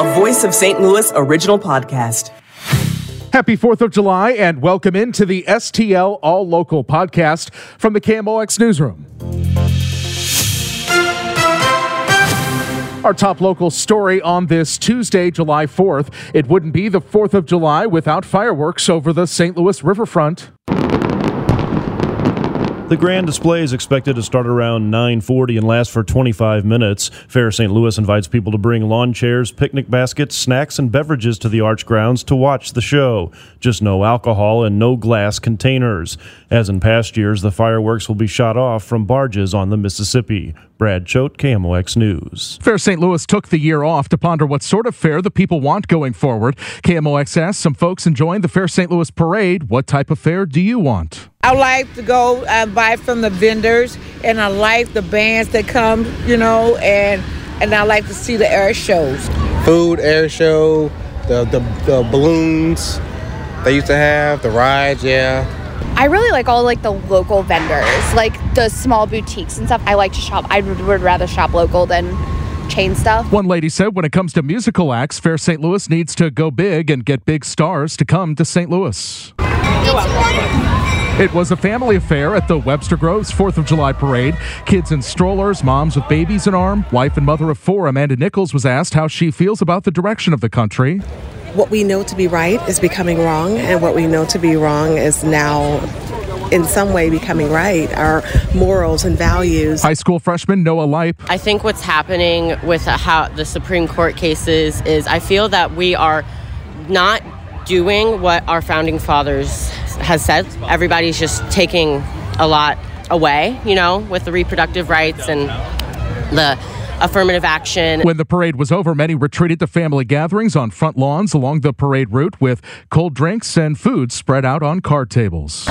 a Voice of St. Louis original podcast. Happy 4th of July and welcome into the STL All Local podcast from the KMOX Newsroom. Our top local story on this Tuesday, July 4th. It wouldn't be the 4th of July without fireworks over the St. Louis riverfront. The grand display is expected to start around 9:40 and last for 25 minutes. Fair St. Louis invites people to bring lawn chairs, picnic baskets, snacks, and beverages to the arch grounds to watch the show. Just no alcohol and no glass containers. As in past years, the fireworks will be shot off from barges on the Mississippi. Brad Choate, KMOX News. Fair St. Louis took the year off to ponder what sort of fair the people want going forward. KMOX asked some folks enjoying the Fair St. Louis parade, what type of fair do you want? I like to go and buy from the vendors, and I like the bands that come, you know, and and I like to see the air shows. Food, air show, the the, the balloons they used to have, the rides, yeah. I really like all like the local vendors, like the small boutiques and stuff. I like to shop. I would, would rather shop local than chain stuff. One lady said when it comes to musical acts, Fair St. Louis needs to go big and get big stars to come to St. Louis. It was a family affair at the Webster Groves 4th of July parade. Kids in strollers, moms with babies in arm. Wife and mother of four, Amanda Nichols, was asked how she feels about the direction of the country. What we know to be right is becoming wrong, and what we know to be wrong is now in some way becoming right, our morals and values. High school freshman Noah Lipe. I think what's happening with how the Supreme Court cases is I feel that we are not doing what our founding fathers has said. Everybody's just taking a lot away, you know, with the reproductive rights and the affirmative action. When the parade was over, many retreated to family gatherings on front lawns along the parade route with cold drinks and food spread out on card tables.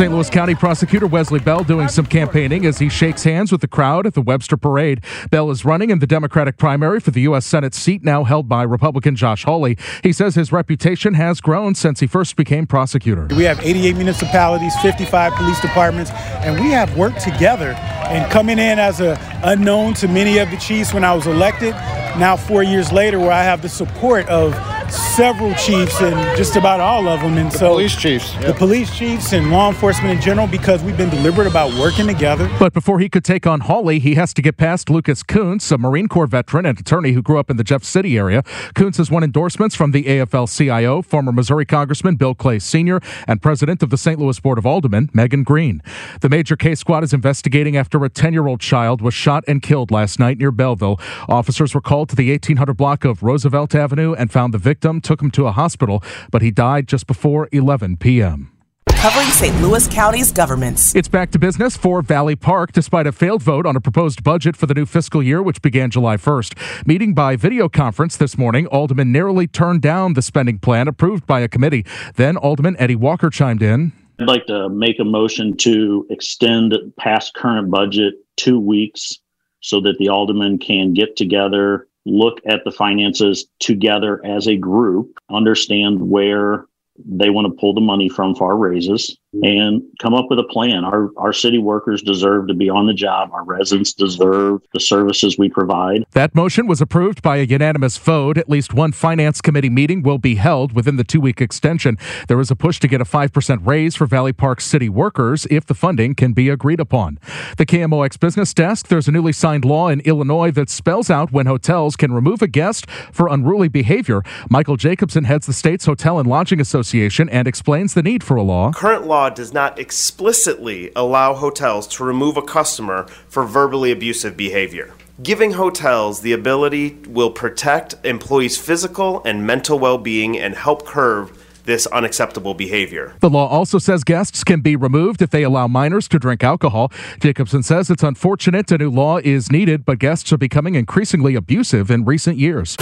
St. Louis County Prosecutor Wesley Bell doing some campaigning as he shakes hands with the crowd at the Webster Parade. Bell is running in the Democratic primary for the U.S. Senate seat now held by Republican Josh Hawley. He says his reputation has grown since he first became prosecutor. We have 88 municipalities, 55 police departments, and we have worked together. And coming in as a unknown to many of the chiefs when I was elected, now four years later, where I have the support of several chiefs and just about all of them. And the so police chiefs, the police chiefs and law enforcement in general, because we've been deliberate about working together. But before he could take on Hawley, he has to get past Lucas Kunce, a Marine Corps veteran and attorney who grew up in the Jeff City area. Kunce has won endorsements from the AFL-CIO, former Missouri Congressman Bill Clay Sr., and president of the St. Louis Board of Aldermen, Megan Green. The major case squad is investigating after a 10-year-old child was shot and killed last night near Belleville. Officers were called to the 1800 block of Roosevelt Avenue and found the victim victim, took him to a hospital, but he died just before 11 p.m. Covering St. Louis County's governments. It's back to business for Valley Park despite a failed vote on a proposed budget for the new fiscal year, which began July 1st. Meeting by video conference this morning, Alderman narrowly turned down the spending plan approved by a committee. Then Alderman Eddie Walker chimed in. I'd like to make a motion to extend past current budget two weeks so that the aldermen can get together look at the finances together as a group, understand where they want to pull the money from for our raises and come up with a plan. Our our city workers deserve to be on the job. Our residents deserve the services we provide. That motion was approved by a unanimous vote. At least one finance committee meeting will be held within the two-week extension. There is a push to get a 5% raise for Valley Park city workers if the funding can be agreed upon. The KMOX business desk, there's a newly signed law in Illinois that spells out when hotels can remove a guest for unruly behavior. Michael Jacobson heads the state's Hotel and Lodging Association and explains the need for a law. Current law does not explicitly allow hotels to remove a customer for verbally abusive behavior. Giving hotels the ability will protect employees' physical and mental well being and help curb this unacceptable behavior. The law also says guests can be removed if they allow minors to drink alcohol. Jacobson says it's unfortunate a new law is needed, but guests are becoming increasingly abusive in recent years.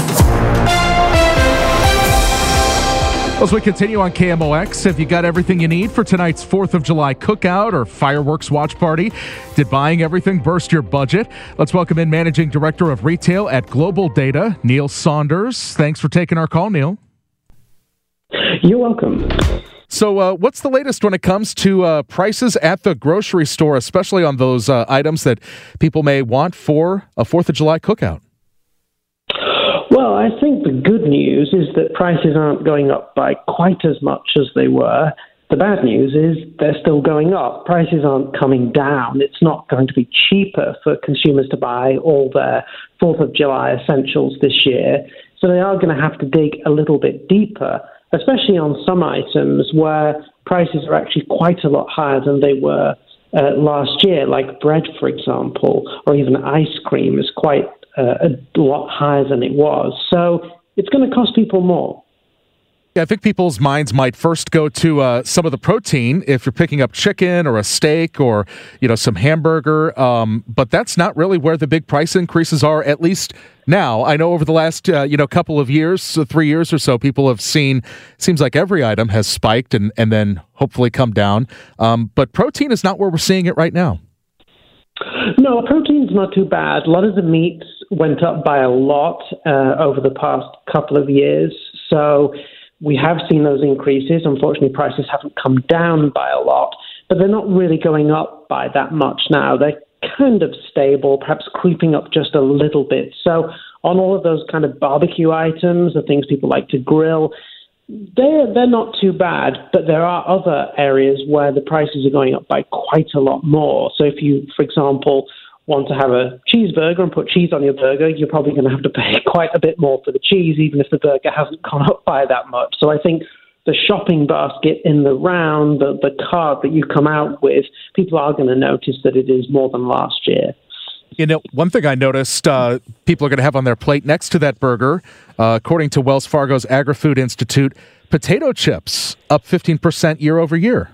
As we continue on KMOX, have you got everything you need for tonight's 4th of July cookout or fireworks watch party? Did buying everything burst your budget? Let's welcome in Managing Director of Retail at Global Data, Neil Saunders. Thanks for taking our call, Neil. You're welcome. So, uh, what's the latest when it comes to uh, prices at the grocery store, especially on those uh, items that people may want for a 4th of July cookout? Well, I think the good news is that prices aren't going up by quite as much as they were. The bad news is they're still going up. Prices aren't coming down. It's not going to be cheaper for consumers to buy all their 4th of July essentials this year. So they are going to have to dig a little bit deeper, especially on some items where prices are actually quite a lot higher than they were uh, last year, like bread, for example, or even ice cream is quite uh, a lot higher than it was. So it's going to cost people more. I think people's minds might first go to uh, some of the protein if you're picking up chicken or a steak or you know some hamburger, um, but that's not really where the big price increases are. At least now, I know over the last uh, you know couple of years, three years or so, people have seen. Seems like every item has spiked and and then hopefully come down. Um, but protein is not where we're seeing it right now. No, protein's not too bad. A lot of the meats went up by a lot uh, over the past couple of years, so we have seen those increases. Unfortunately, prices haven't come down by a lot, but they're not really going up by that much now. They're kind of stable, perhaps creeping up just a little bit. So, on all of those kind of barbecue items, the things people like to grill, they're, they're not too bad, but there are other areas where the prices are going up by quite a lot more. So, if you, for example, want to have a cheeseburger and put cheese on your burger, you're probably going to have to pay quite a bit more for the cheese, even if the burger hasn't gone up by that much. So I think the shopping basket in the round, the, the card that you come out with, people are going to notice that it is more than last year. You know, one thing I noticed uh, people are going to have on their plate next to that burger, uh, according to Wells Fargo's Agri Food Institute, potato chips up 15% year over year.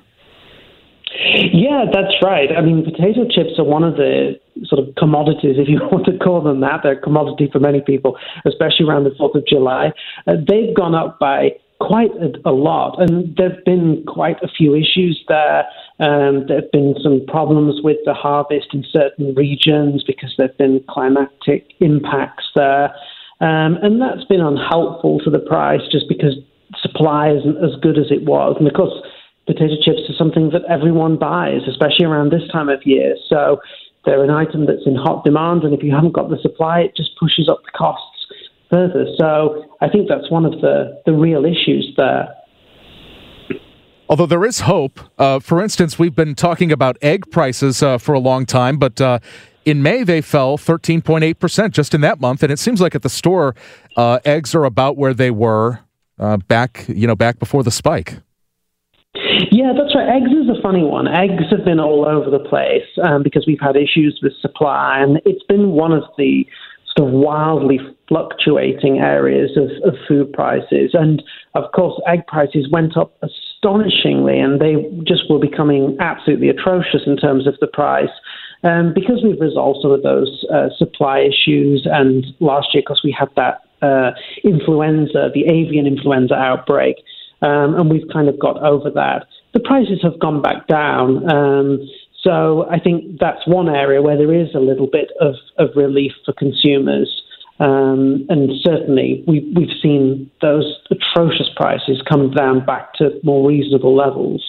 Yeah, that's right. I mean, potato chips are one of the sort of commodities, if you want to call them that. They're a commodity for many people, especially around the 4th of July. Uh, they've gone up by quite a, a, lot, and there have been quite a few issues there. Um, there have been some problems with the harvest in certain regions because there have been climatic impacts there. Um, and that's been unhelpful to the price just because supply isn't as good as it was. And of course, potato chips are something that everyone buys, especially around this time of year. So they're an item that's in hot demand, and if you haven't got the supply, it just pushes up the costs further. So I think that's one of the, the real issues there. Although there is hope. Uh, for instance, we've been talking about egg prices uh, for a long time, but uh, in May they fell 13.8% just in that month, and it seems like at the store, uh, eggs are about where they were uh, back, you know, back before the spike. Yeah, that's right. Eggs is a funny one. Eggs have been all over the place um, because we've had issues with supply, and it's been one of the sort of wildly fluctuating areas of, of food prices. And of course, egg prices went up astonishingly, and they just were becoming absolutely atrocious in terms of the price. Um, because we've resolved some of those uh, supply issues, and last year, because we had that uh, influenza, the avian influenza outbreak, um, and we've kind of got over that. The prices have gone back down. Um, so I think that's one area where there is a little bit of, of relief for consumers. Um, and certainly we, we've seen those atrocious prices come down back to more reasonable levels.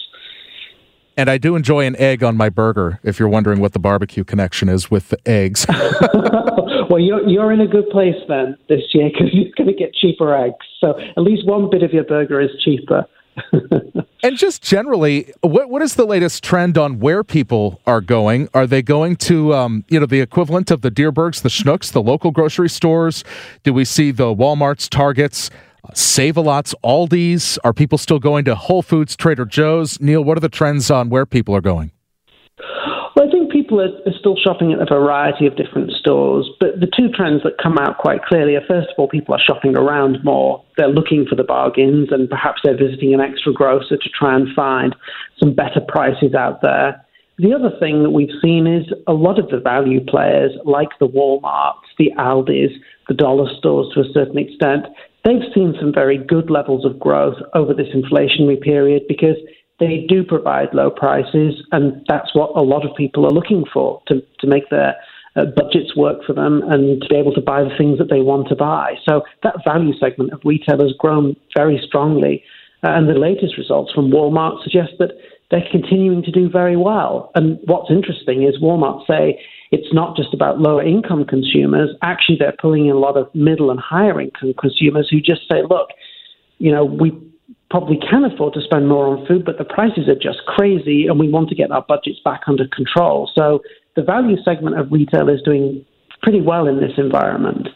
And I do enjoy an egg on my burger, if you're wondering what the barbecue connection is with the eggs. well, you're, you're in a good place then this year because you're going to get cheaper eggs. So at least one bit of your burger is cheaper. and just generally, what what is the latest trend on where people are going? Are they going to, um, you know, the equivalent of the Dierbergs, the Schnucks, the local grocery stores? Do we see the WalMarts, Targets, uh, Save-A-Lots, Aldi's? Are people still going to Whole Foods, Trader Joe's? Neil, what are the trends on where people are going? People are, are, still shopping at a variety of different stores, but the two trends that come out quite clearly are first of all, people are shopping around more. They're looking for the bargains, and perhaps they're visiting an extra grocer to try and find some better prices out there. The other thing that we've seen is a lot of the value players, like the Walmarts, the Aldis, the dollar stores to a certain extent, they've seen some very good levels of growth over this inflationary period because they do provide low prices, and that's what a lot of people are looking for to, to make their uh, budgets work for them and to be able to buy the things that they want to buy. So that value segment of retail has grown very strongly. Uh, and the latest results from Walmart suggest that they're continuing to do very well. And what's interesting is Walmart say it's not just about lower income consumers. Actually, they're pulling in a lot of middle and higher income consumers who just say, look, you know, we probably can afford to spend more on food, but the prices are just crazy and we want to get our budgets back under control. So the value segment of retail is doing pretty well in this environment.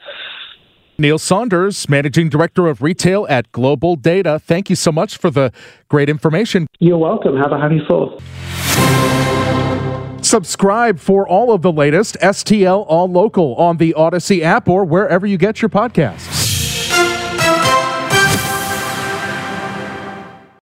Neil Saunders, Managing Director of Retail at Global Data. Thank you so much for the great information. You're welcome. Have a happy fourth. Subscribe for all of the latest STL All Local on the Audacy app or wherever you get your podcasts.